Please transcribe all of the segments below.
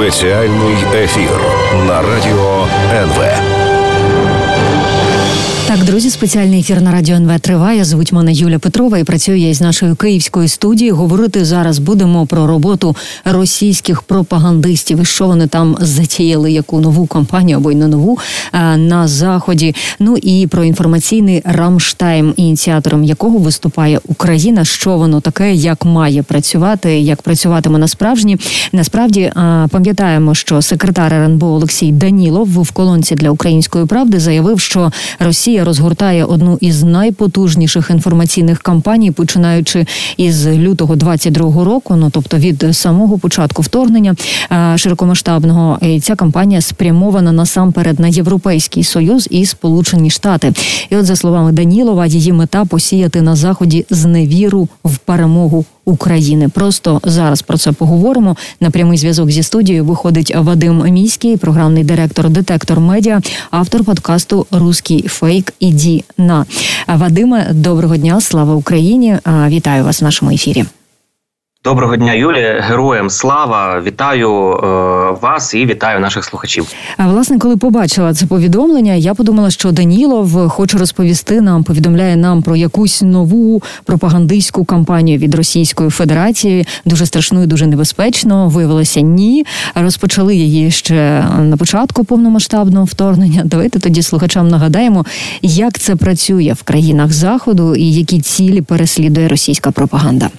Спеціальний ефір на радіо НВ. Так, друзі, спеціальний ефір на радіо НВ триває. Звуть мене Юля Петрова і працюю я із нашої київської студії. Говорити зараз будемо про роботу російських пропагандистів і що вони там затіяли, яку нову кампанію або й не нову е, на заході. Ну і про інформаційний Рамштайм, ініціатором якого виступає Україна. Що воно таке, як має працювати, як працюватиме насправжні. Насправді е, пам'ятаємо, що секретар РНБО Олексій Данілов в колонці для української правди заявив, що Росія. Росія розгортає одну із найпотужніших інформаційних кампаній, починаючи із лютого 22-го року, ну тобто від самого початку вторгнення е, широкомасштабного. І ця кампанія спрямована насамперед на європейський союз і Сполучені Штати. І, от за словами Данілова, її мета посіяти на заході зневіру в перемогу України. Просто зараз про це поговоримо. На прямий зв'язок зі студією виходить Вадим Міський, програмний директор Детектор Медіа, автор подкасту Руський фейк. Іді на Вадиме. Доброго дня, слава Україні! Вітаю вас в нашому ефірі. Доброго дня, Юлі, героям слава! Вітаю е, вас і вітаю наших слухачів. А власне, коли побачила це повідомлення, я подумала, що Данілов хоче розповісти нам, повідомляє нам про якусь нову пропагандистську кампанію від Російської Федерації. Дуже страшну і дуже небезпечно. Виявилося ні. Розпочали її ще на початку повномасштабного вторгнення. Давайте тоді слухачам нагадаємо, як це працює в країнах заходу і які цілі переслідує російська пропаганда.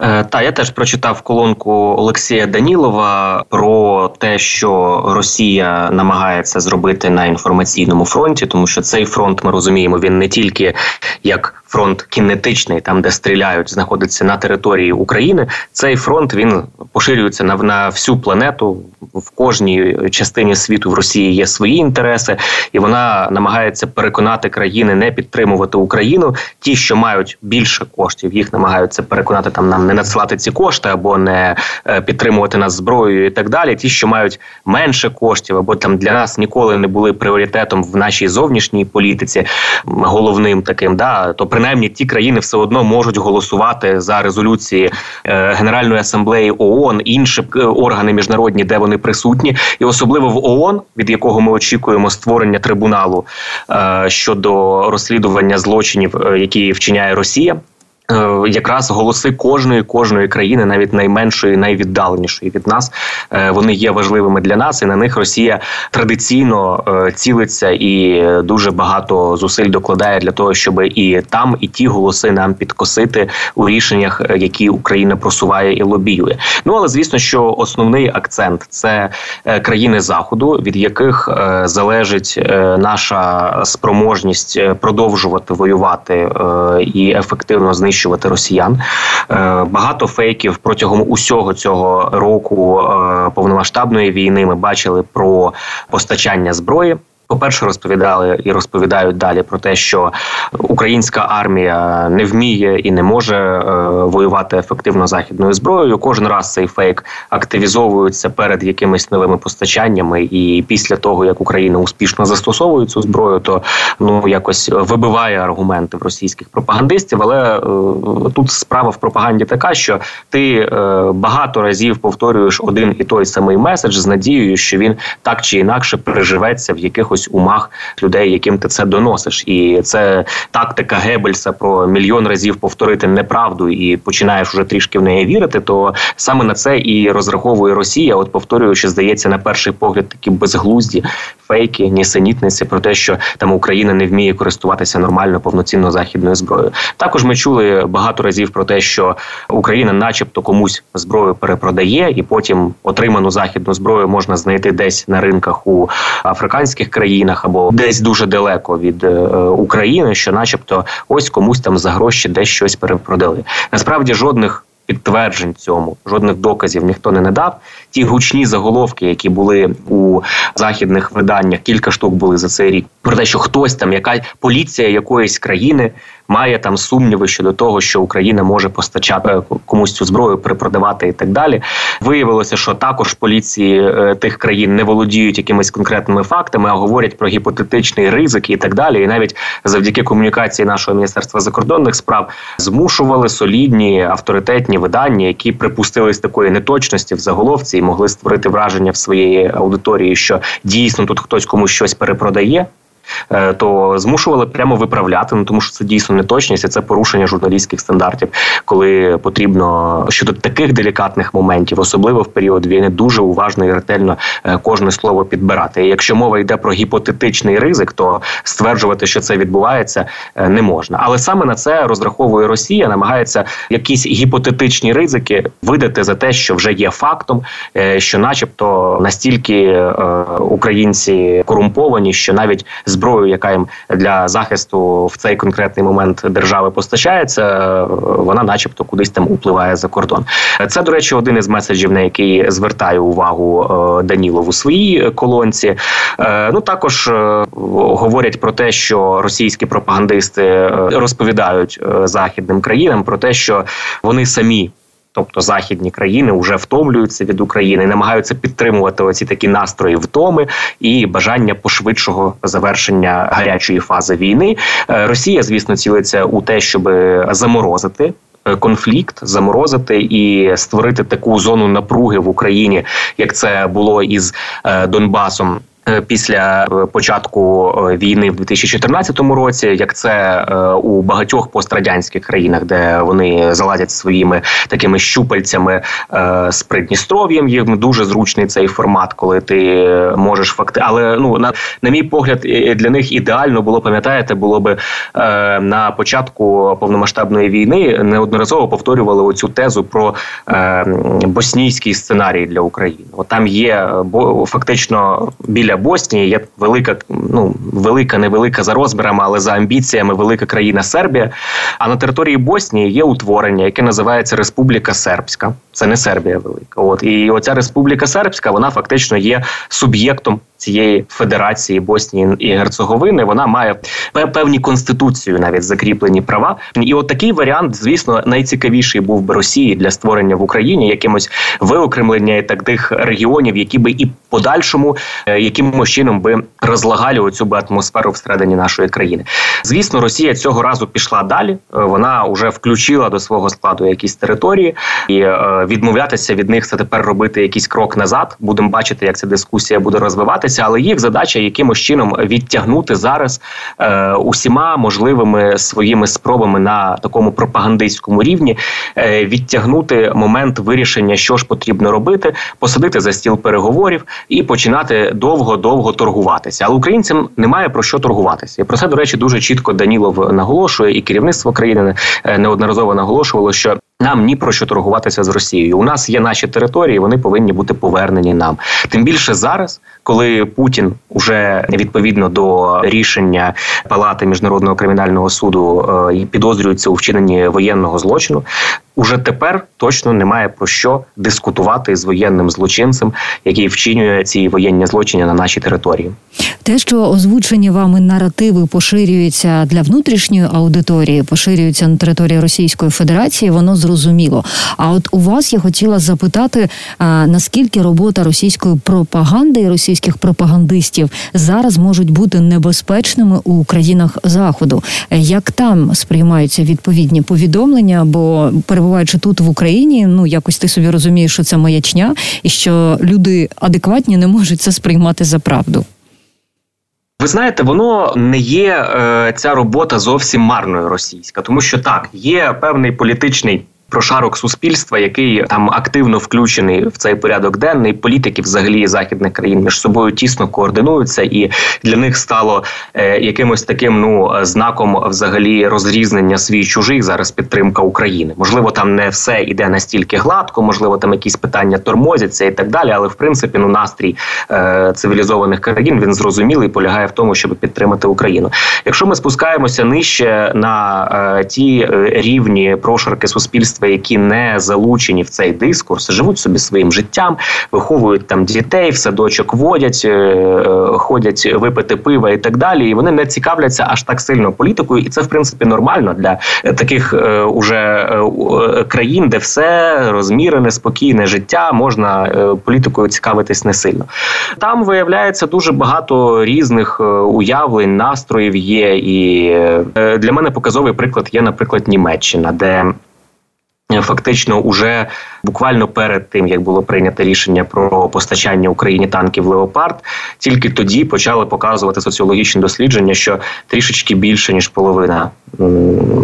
Е, та я теж прочитав колонку Олексія Данілова про те, що Росія намагається зробити на інформаційному фронті, тому що цей фронт ми розуміємо, він не тільки як фронт кінетичний, там де стріляють, знаходиться на території України. Цей фронт він поширюється на на всю планету. В кожній частині світу в Росії є свої інтереси, і вона намагається переконати країни не підтримувати Україну. Ті, що мають більше коштів, їх намагаються переконати там нам не надсилати ці кошти або не е, підтримувати нас зброєю і так далі. Ті, що мають менше коштів, або там для нас ніколи не були пріоритетом в нашій зовнішній політиці, головним таким, да то принаймні ті країни все одно можуть голосувати за резолюції е, Генеральної асамблеї ООН, інші е, органи міжнародні, де вони присутні, і особливо в ООН, від якого ми очікуємо створення трибуналу щодо розслідування злочинів, які вчиняє Росія. Е, якраз голоси кожної кожної країни, навіть найменшої, найвіддаленішої від нас, е, вони є важливими для нас, і на них Росія традиційно е, цілиться і дуже багато зусиль докладає для того, щоб і там, і ті голоси нам підкосити у рішеннях, які Україна просуває і лобіює. Ну але звісно, що основний акцент це країни заходу, від яких залежить наша спроможність продовжувати воювати і ефективно знищувати знищувати росіян. Е, багато фейків протягом усього цього року е, повномасштабної війни ми бачили про постачання зброї. По перше, розповідали і розповідають далі про те, що українська армія не вміє і не може е, воювати ефективно західною зброєю. Кожен раз цей фейк активізовується перед якимись новими постачаннями, і після того як Україна успішно застосовує цю зброю, то ну якось вибиває аргументи в російських пропагандистів. Але е, тут справа в пропаганді така, що ти е, багато разів повторюєш один і той самий меседж з надією, що він так чи інакше переживеться в якихось якихось умах людей, яким ти це доносиш, і це тактика Геббельса про мільйон разів повторити неправду і починаєш уже трішки в неї вірити. То саме на це і розраховує Росія. От повторюючи, здається, на перший погляд такі безглузді фейки, нісенітниці про те, що там Україна не вміє користуватися нормально повноцінно західною зброєю. Також ми чули багато разів про те, що Україна, начебто, комусь зброю перепродає, і потім отриману західну зброю можна знайти десь на ринках у африканських країнах або десь дуже далеко від е, України, що, начебто, ось комусь там за гроші десь щось перепродали. Насправді жодних. Підтверджень цьому жодних доказів ніхто не надав. Ті гучні заголовки, які були у західних виданнях, кілька штук були за цей рік. Про те, що хтось там, яка поліція якоїсь країни має там сумніви щодо того, що Україна може постачати е, комусь цю зброю, перепродавати і так далі. Виявилося, що також поліції е, тих країн не володіють якимись конкретними фактами, а говорять про гіпотетичний ризик і так далі. І навіть завдяки комунікації нашого міністерства закордонних справ змушували солідні авторитетні видання, які припустились такої неточності в заголовці могли створити враження в своєї аудиторії, що дійсно тут хтось комусь щось перепродає. Е, то змушували прямо виправляти, ну тому що це дійсно неточність, і це порушення журналістських стандартів, коли потрібно щодо таких делікатних моментів, особливо в період війни, дуже уважно і ретельно е, кожне слово підбирати. І Якщо мова йде про гіпотетичний ризик, то стверджувати, що це відбувається, е, не можна. Але саме на це розраховує Росія, намагається якісь гіпотетичні ризики видати за те, що вже є фактом, що, начебто, настільки українці корумповані, що навіть зброю, яка їм для захисту в цей конкретний момент держави постачається, вона, начебто, кудись там upливає за кордон. Це до речі, один із меседжів, на який звертає увагу е, Данілов у своїй колонці. Е, ну також е, говорять про те, що російські пропагандисти розповідають західним країнам про те, що вони самі тобто західні країни вже втомлюються від України, намагаються підтримувати оці такі настрої втоми і бажання пошвидшого завершення гарячої фази війни. Е, Росія, звісно, цілиться у те, щоб заморозити. Е, конфлікт заморозити і створити таку зону напруги в Україні, як це було із е, Донбасом після е, початку е, війни в 2014 році, як це у багатьох пострадянських країнах, де вони залазять своїми такими щупальцями з Придністров'ям, їм дуже зручний цей формат, коли ти можеш факти. Але ну на на мій погляд, для них ідеально було пам'ятаєте, було би на початку повномасштабної війни неодноразово повторювали оцю тезу про боснійський сценарій для України. От там є бо фактично біля біля Боснії є велика, ну велика, невелика за розмірами, але за амбіціями велика країна Сербія. А на території Боснії є утворення, яке називається Республіка Сербська. Це не Сербія велика. От і оця Республіка Сербська, вона фактично є суб'єктом цієї федерації Боснії і Герцеговини. Вона має певні конституцію, навіть закріплені права. І от такий варіант, звісно, найцікавіший був би Росії для створення в Україні якимось виокремлення таких регіонів, які би і подальшому е, якимось чином би розлагали оцю би атмосферу всередині нашої країни. Звісно, Росія цього разу пішла далі. Е, вона вже включила до свого складу якісь території, і е, відмовлятися від них це тепер робити якийсь крок назад. Будемо бачити, як ця дискусія буде розвиватися, але їх задача якимось чином відтягнути зараз е, усіма можливими своїми спробами на такому пропагандистському рівні, е, відтягнути момент вирішення, що ж потрібно робити, посадити за стіл переговорів і починати довго-довго торгуватися. Але українцям немає про що торгуватися. І про це до речі дуже чітко Данілов наголошує, і керівництво країни е, неодноразово наголошувало, що нам ні про що торгуватися з Росією. У нас є наші території, вони повинні бути повернені нам. Тим більше зараз, коли Путін уже відповідно до рішення Палати міжнародного кримінального суду е, підозрюється у вчиненні воєнного злочину, уже тепер точно немає про що дискутувати з воєнним злочинцем, який вчинює ці воєнні злочини на нашій території. Те, що озвучені вами наративи поширюються для внутрішньої аудиторії, поширюються на території Російської Федерації, воно зрозуміло. А от у вас я хотіла запитати, а, наскільки робота російської пропаганди і російських пропагандистів зараз можуть бути небезпечними у країнах заходу, як там сприймаються відповідні повідомлення? Бо перебуваючи тут в Україні, ну якось ти собі розумієш, що це маячня, і що люди адекватні не можуть це сприймати за правду. Ви знаєте, воно не є е, ця робота зовсім марною російська, тому що так є певний політичний прошарок суспільства, який там активно включений в цей порядок денний. Політики, взагалі, західних країн між собою тісно координуються, і для них стало е, якимось таким ну знаком взагалі розрізнення свій чужих зараз підтримка України. Можливо, там не все іде настільки гладко, можливо, там якісь питання тормозяться і так далі. Але в принципі, ну настрій е, цивілізованих країн він зрозумілий, полягає в тому, щоб підтримати Україну. Якщо ми спускаємося нижче на е, ті е, рівні прошарки суспільства суспільства, які не залучені в цей дискурс, живуть собі своїм життям, виховують там дітей, в садочок водять, е, ходять випити пива і так далі. І вони не цікавляться аж так сильно політикою, і це в принципі нормально для таких е, уже е, країн, де все розмірене, спокійне життя можна політикою цікавитись не сильно. Там виявляється дуже багато різних уявлень, настроїв є. І для мене показовий приклад є, наприклад, Німеччина, де Фактично, уже буквально перед тим як було прийнято рішення про постачання Україні танків Леопард, тільки тоді почали показувати соціологічні дослідження, що трішечки більше ніж половина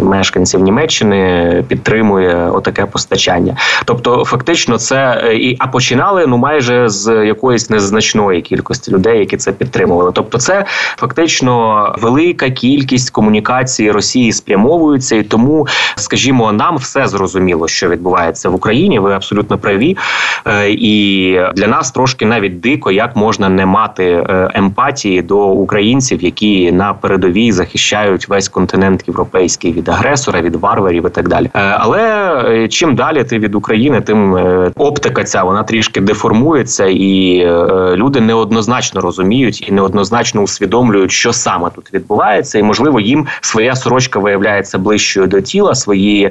мешканців Німеччини підтримує отаке постачання. Тобто, фактично, це е, і а починали ну майже з якоїсь незначної кількості людей, які це підтримували. Тобто, це фактично велика кількість комунікації Росії спрямовується, і тому, скажімо, нам все зрозуміло, що відбувається в Україні. Ви абсолютно праві, е, і для нас трошки навіть дико, як можна не мати е, емпатії до українців, які на передовій захищають весь континент європейський від агресора, від варварів і так далі. Е, але чим далі ти від України, тим оптика ця вона трішки деформується, і люди неоднозначно розуміють і неоднозначно усвідомлюють, що саме тут відбувається, і можливо їм своя сорочка виявляється ближчою до тіла, свої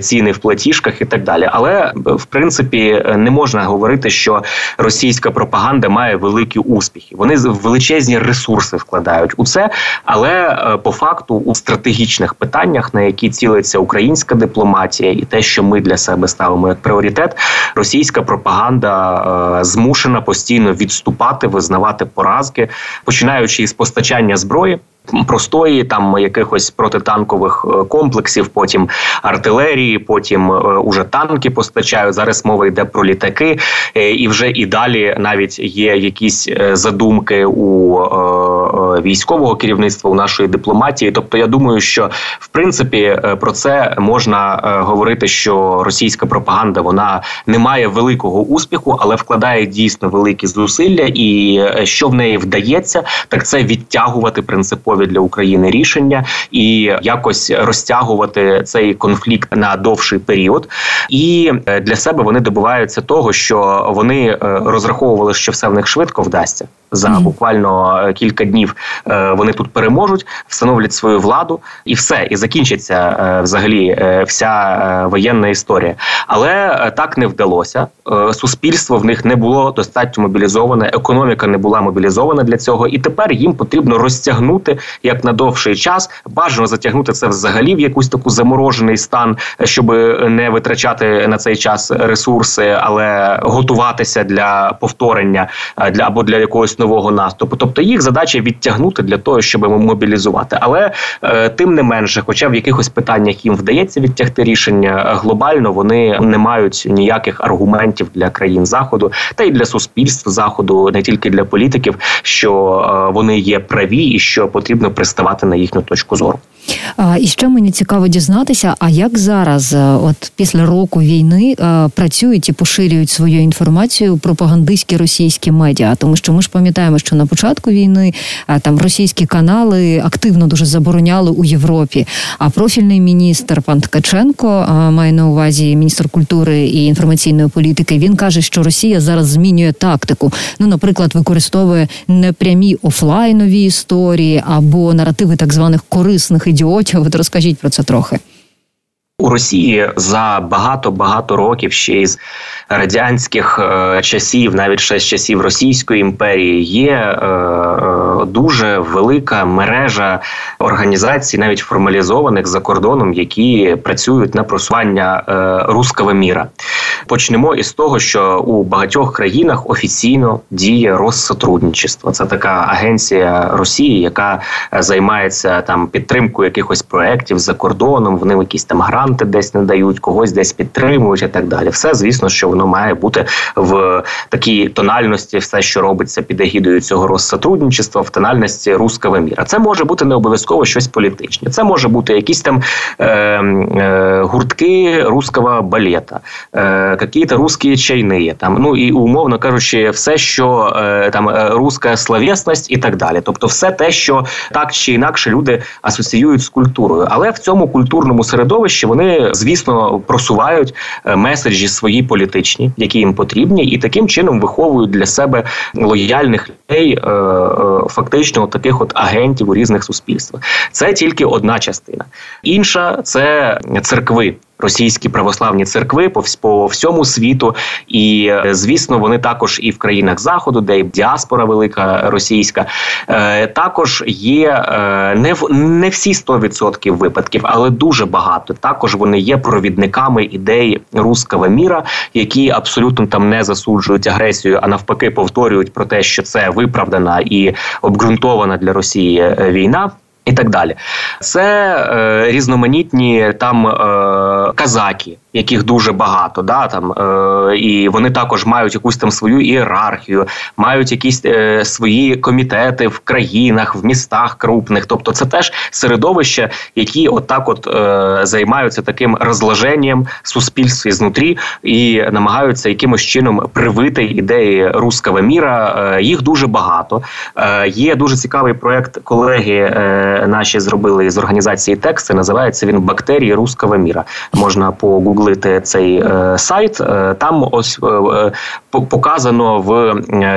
ціни в платіжках і так далі. Але в принципі не можна говорити, що російська пропаганда має великі успіхи. Вони величезні ресурси вкладають у це, але по факту у стратегічних питаннях, на які цілиться українська дипломатія, і те, що ми для себе ставимо як пріоритет, російська пропаганда е, змушена постійно відступати, визнавати поразки, починаючи із постачання зброї простої, там якихось протитанкових е, комплексів, потім артилерії, потім е, уже танки постачають. Зараз мова йде про літаки, е, і вже і далі навіть є якісь задумки у військового керівництва у нашої дипломатії. Тобто, я думаю, що в принципі про це можна говорити, що російська пропаганда вона не має великого успіху, але вкладає дійсно великі зусилля, і що в неї вдається, так це відтягувати принципово принципові для України рішення і якось розтягувати цей конфлікт на довший період. І е, для себе вони добиваються того, що вони е, розраховували, що все в них швидко вдасться за буквально е, кілька днів. Вони тут переможуть, встановлять свою владу, і все, і закінчиться взагалі вся воєнна історія. Але так не вдалося. Суспільство в них не було достатньо мобілізоване, економіка не була мобілізована для цього, і тепер їм потрібно розтягнути як на довший час. Бажано затягнути це взагалі в якусь таку заморожений стан, щоб не витрачати на цей час ресурси, але готуватися для повторення для або для якогось нового наступу. Тобто їх задача відтягнути для того, щоб мобілізувати. Але е, тим не менше, хоча в якихось питаннях їм вдається відтягти рішення глобально, вони не мають ніяких аргументів для країн заходу та й для суспільств заходу, не тільки для політиків, що е, вони є праві і що потрібно приставати на їхню точку зору. І ще мені цікаво дізнатися, а як зараз, е, от після року війни, е, працюють і поширюють свою інформацію пропагандистські російські медіа? Тому що ми ж пам'ятаємо, що на початку війни е, там російські канали активно дуже забороняли у Європі. А профільний міністр пан Ткаченко має на увазі міністр культури і інформаційної політики. Він каже, що Росія зараз змінює тактику. Ну, наприклад, використовує непрямі офлайнові історії або наративи так званих корисних ідіотів. От розкажіть про це трохи. У Росії за багато багато років ще із радянських е, часів, навіть ще з часів Російської імперії, є е, е, дуже велика мережа організацій, навіть формалізованих за кордоном, які працюють на просування е, руского міра. Почнемо із того, що у багатьох країнах офіційно діє розсотрудничество. Це така агенція Росії, яка е, займається там підтримкою якихось проєктів за кордоном. Вони якісь там гранти десь надають, когось десь підтримують і так далі. Все звісно, що воно має бути в такій тональності, все, що робиться під егідою цього розсотрудничества, в тональності руского міра. Це може бути не обов'язково щось політичне. Це може бути якісь там е, е, гуртки руского балета. Е, какие-то русські чайні, там ну і умовно кажучи, все, що е, там е, руська словесність і так далі. Тобто, все те, що так чи інакше люди асоціюють з культурою, але в цьому культурному середовищі вони звісно просувають е, меседжі свої політичні, які їм потрібні, і таким чином виховують для себе лояльних людей, е, фактично таких от агентів у різних суспільствах. Це тільки одна частина. Інша це церкви російські православні церкви по по всьому світу, і е, звісно, вони також і в країнах заходу, де і діаспора велика російська, е, також є е, не в не всі 100% випадків, але дуже багато. Також вони є провідниками ідей руского міра, які абсолютно там не засуджують агресію, а навпаки, повторюють про те, що це виправдана і обґрунтована для Росії війна. І так далі, це е, різноманітні там казаки, яких дуже багато, да там е, і вони також мають якусь там свою ієрархію, мають якісь е, свої комітети в країнах, в містах крупних. Тобто, це теж середовище, які отак, от е, займаються таким розложенням суспільстві знутрі і намагаються якимось чином привити ідеї руского міра. Е, їх дуже багато. Е, Є дуже цікавий проект колеги. Е, наші зробили з організації тексти. Називається він Бактерії руского міра. Можна погуглити цей е, сайт. Е, там ось е, показано в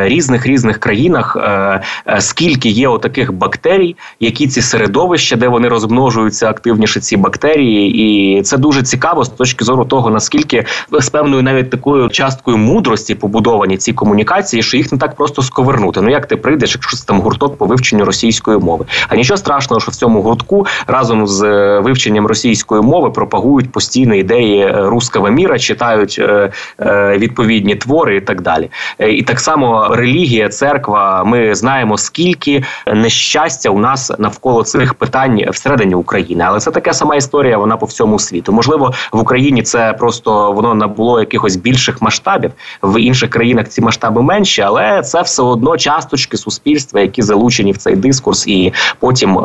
різних різних країнах, е, е, скільки є отаких бактерій, які ці середовища, де вони розмножуються активніше ці бактерії, і це дуже цікаво з точки зору того, наскільки з певною навіть такою часткою мудрості побудовані ці комунікації, що їх не так просто сковернути. Ну як ти прийдеш, якщо це там гурток по вивченню російської мови, а нічого страшного що в цьому гуртку разом з е, вивченням російської мови пропагують постійно ідеї е, руского міра, читають е, відповідні твори так далі. І так само релігія, церква. Ми знаємо скільки нещастя у нас навколо цих питань всередині України, але це така сама історія. Вона по всьому світу. Можливо, в Україні це просто воно набуло якихось більших масштабів в інших країнах. Ці масштаби менші, але це все одно часточки суспільства, які залучені в цей дискурс, і потім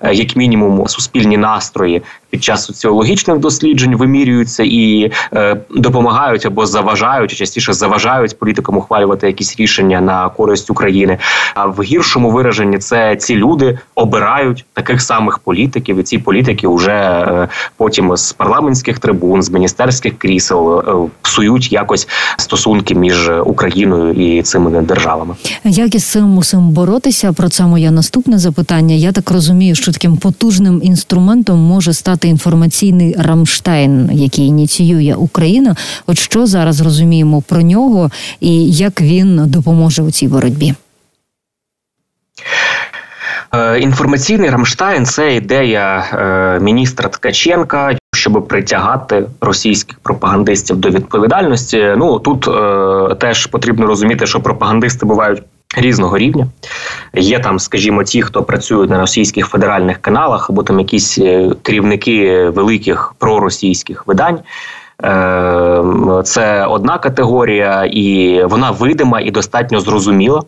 Е, як мінімум суспільні настрої під час соціологічних досліджень вимірюються і е, допомагають або заважають, частіше заважають політикам ухвалювати якісь рішення на користь України. А в гіршому вираженні це ці люди обирають таких самих політиків, і ці політики вже е, потім з парламентських трибун, з міністерських крісел е, псують якось стосунки між Україною і цими державами. Як із цим мусимо боротися? Про це моє наступне запитання. Я так розумію, що таким потужним інструментом може стати стати інформаційний Рамштайн, який ініціює Україна. От що зараз розуміємо про нього і як він допоможе у цій боротьбі? Е, інформаційний Рамштайн це ідея е, міністра Ткаченка, щоб притягати російських пропагандистів до відповідальності. Ну тут е, теж потрібно розуміти, що пропагандисти бувають різного рівня. Є там, скажімо, ті, хто працюють на російських федеральних каналах, або там якісь е, керівники великих проросійських видань. Е, це одна категорія, і вона видима і достатньо зрозуміла.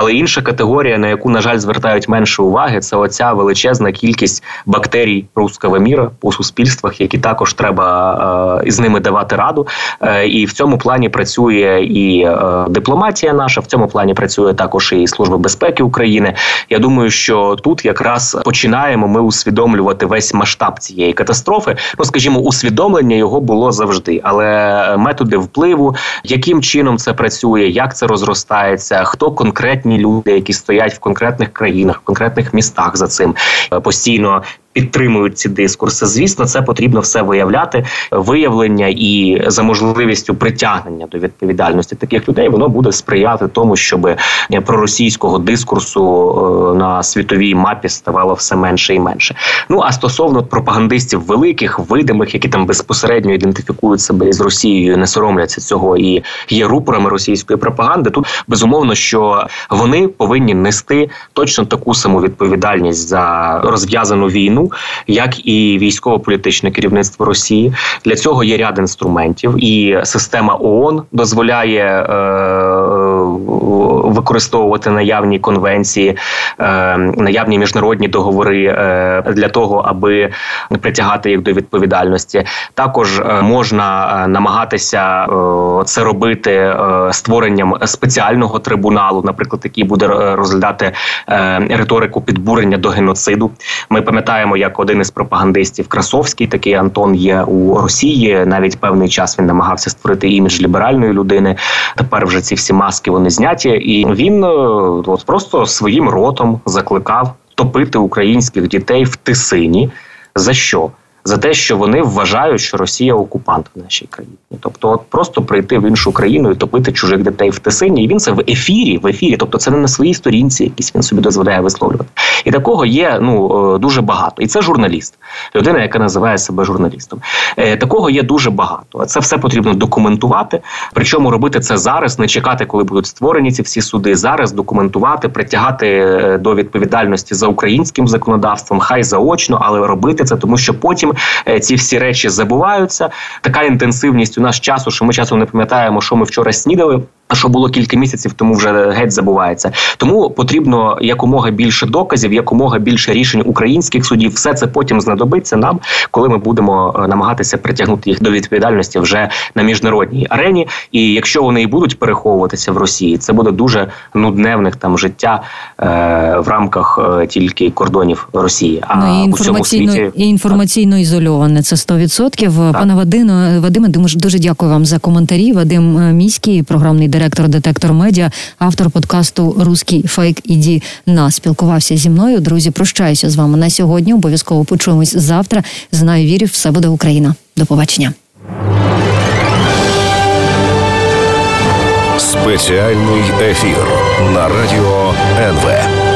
Але інша категорія, на яку, на жаль, звертають менше уваги, це оця величезна кількість бактерій руского міра по суспільствах, які також треба е, з ними давати раду. Е, і в цьому плані працює і е, дипломатія наша, в цьому плані працює також і Служба безпеки України. Я думаю, що тут якраз починаємо ми усвідомлювати весь масштаб цієї катастрофи. Ну, скажімо, усвідомлення його було завжди, але методи впливу, яким чином це працює, як це розростається, хто конкретні конкретні люди, які стоять в конкретних країнах, в конкретних містах за цим е, постійно підтримують ці дискурси. Звісно, це потрібно все виявляти. Виявлення і за можливістю притягнення до відповідальності таких людей воно буде сприяти тому, щоб проросійського дискурсу е, на світовій мапі ставало все менше і менше. Ну а стосовно пропагандистів великих, видимих, які там безпосередньо ідентифікують себе із Росією, не соромляться цього і є рупорами російської пропаганди. Тут безумовно, що вони повинні нести точно таку саму відповідальність за розв'язану війну як і військово-політичне керівництво Росії. Для цього є ряд інструментів, і система ООН дозволяє е, використовувати наявні конвенції, е, наявні міжнародні договори е, для того, аби притягати їх до відповідальності. Також е, можна намагатися це робити створенням спеціального трибуналу, наприклад, який буде розглядати риторику підбурення до геноциду. Ми пам'ятаємо, як один із пропагандистів Красовський, такий Антон є у Росії. Навіть певний час він намагався створити імідж ліберальної людини. Тепер вже ці всі маски вони зняті, і він е, от просто своїм ротом закликав топити українських дітей в тисині. За що? За те, що вони вважають, що Росія окупант в нашій країні, тобто, от просто прийти в іншу країну і топити чужих дітей в Тисині, і він це в ефірі, в ефірі, тобто це не на своїй сторінці, якісь він собі дозволяє висловлювати. І такого є ну е, дуже багато. І це журналіст, людина, яка називає себе журналістом. Е, такого є дуже багато. Це все потрібно документувати. Причому робити це зараз, не чекати, коли будуть створені ці всі суди. Зараз документувати, притягати е, до відповідальності за українським законодавством, хай заочно, але робити це, тому що потім ці всі речі забуваються. Така інтенсивність у нас часу, що ми часом не пам'ятаємо, що ми вчора снідали. А що було кілька місяців, тому вже геть забувається. Тому потрібно якомога більше доказів, якомога більше рішень українських судів. Все це потім знадобиться нам, коли ми будемо е, намагатися притягнути їх до відповідальності вже на міжнародній арені. І якщо вони і будуть переховуватися в Росії, це буде дуже нудне в них там життя е, в рамках е, тільки кордонів Росії. А ну, і інформаційно світі... і інформаційно ізольоване це 100%. Пане Вадино, Вадиме, дуже дякую вам за коментарі. Вадим е, міський програмний директор детектор медіа, автор подкасту Руський фейк іді на спілкувався зі мною. Друзі, прощаюся з вами на сьогодні. Обов'язково почуємось завтра. Знаю, вірю, все буде Україна. До побачення. Спеціальний ефір на радіо НВ.